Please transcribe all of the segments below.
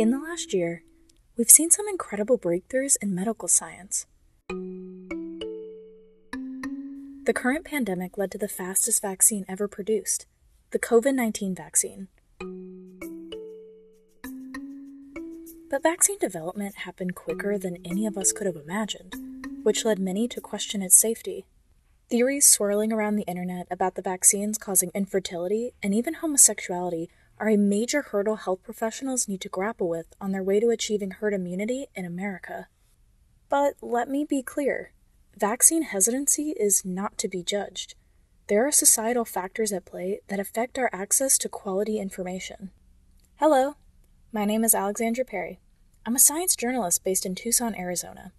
In the last year, we've seen some incredible breakthroughs in medical science. The current pandemic led to the fastest vaccine ever produced, the COVID 19 vaccine. But vaccine development happened quicker than any of us could have imagined, which led many to question its safety. Theories swirling around the internet about the vaccines causing infertility and even homosexuality are a major hurdle health professionals need to grapple with on their way to achieving herd immunity in America. But let me be clear vaccine hesitancy is not to be judged. There are societal factors at play that affect our access to quality information. Hello, my name is Alexandra Perry. I'm a science journalist based in Tucson, Arizona.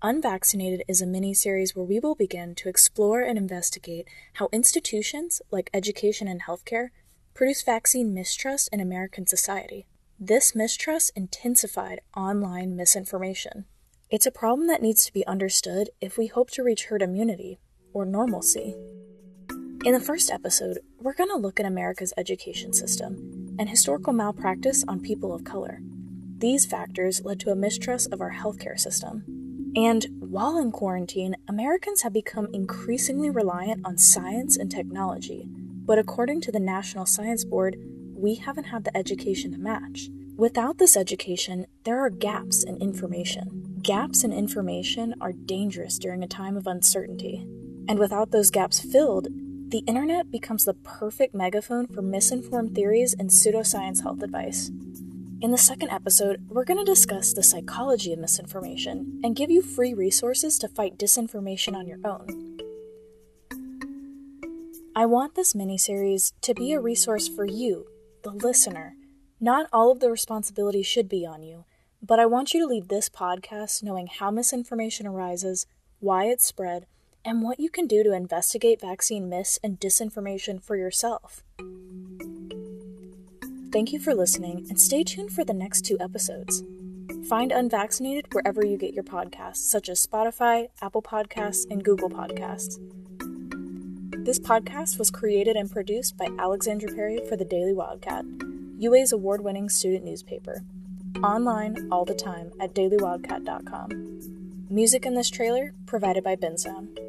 Unvaccinated is a mini series where we will begin to explore and investigate how institutions, like education and healthcare, produce vaccine mistrust in American society. This mistrust intensified online misinformation. It's a problem that needs to be understood if we hope to reach herd immunity, or normalcy. In the first episode, we're going to look at America's education system and historical malpractice on people of color. These factors led to a mistrust of our healthcare system. And while in quarantine, Americans have become increasingly reliant on science and technology. But according to the National Science Board, we haven't had the education to match. Without this education, there are gaps in information. Gaps in information are dangerous during a time of uncertainty. And without those gaps filled, the internet becomes the perfect megaphone for misinformed theories and pseudoscience health advice. In the second episode, we're going to discuss the psychology of misinformation and give you free resources to fight disinformation on your own. I want this mini-series to be a resource for you, the listener. Not all of the responsibility should be on you, but I want you to leave this podcast knowing how misinformation arises, why it's spread, and what you can do to investigate vaccine myths and disinformation for yourself. Thank you for listening, and stay tuned for the next two episodes. Find Unvaccinated wherever you get your podcasts, such as Spotify, Apple Podcasts, and Google Podcasts. This podcast was created and produced by Alexandra Perry for the Daily Wildcat, UA's award winning student newspaper. Online all the time at dailywildcat.com. Music in this trailer provided by Bensound.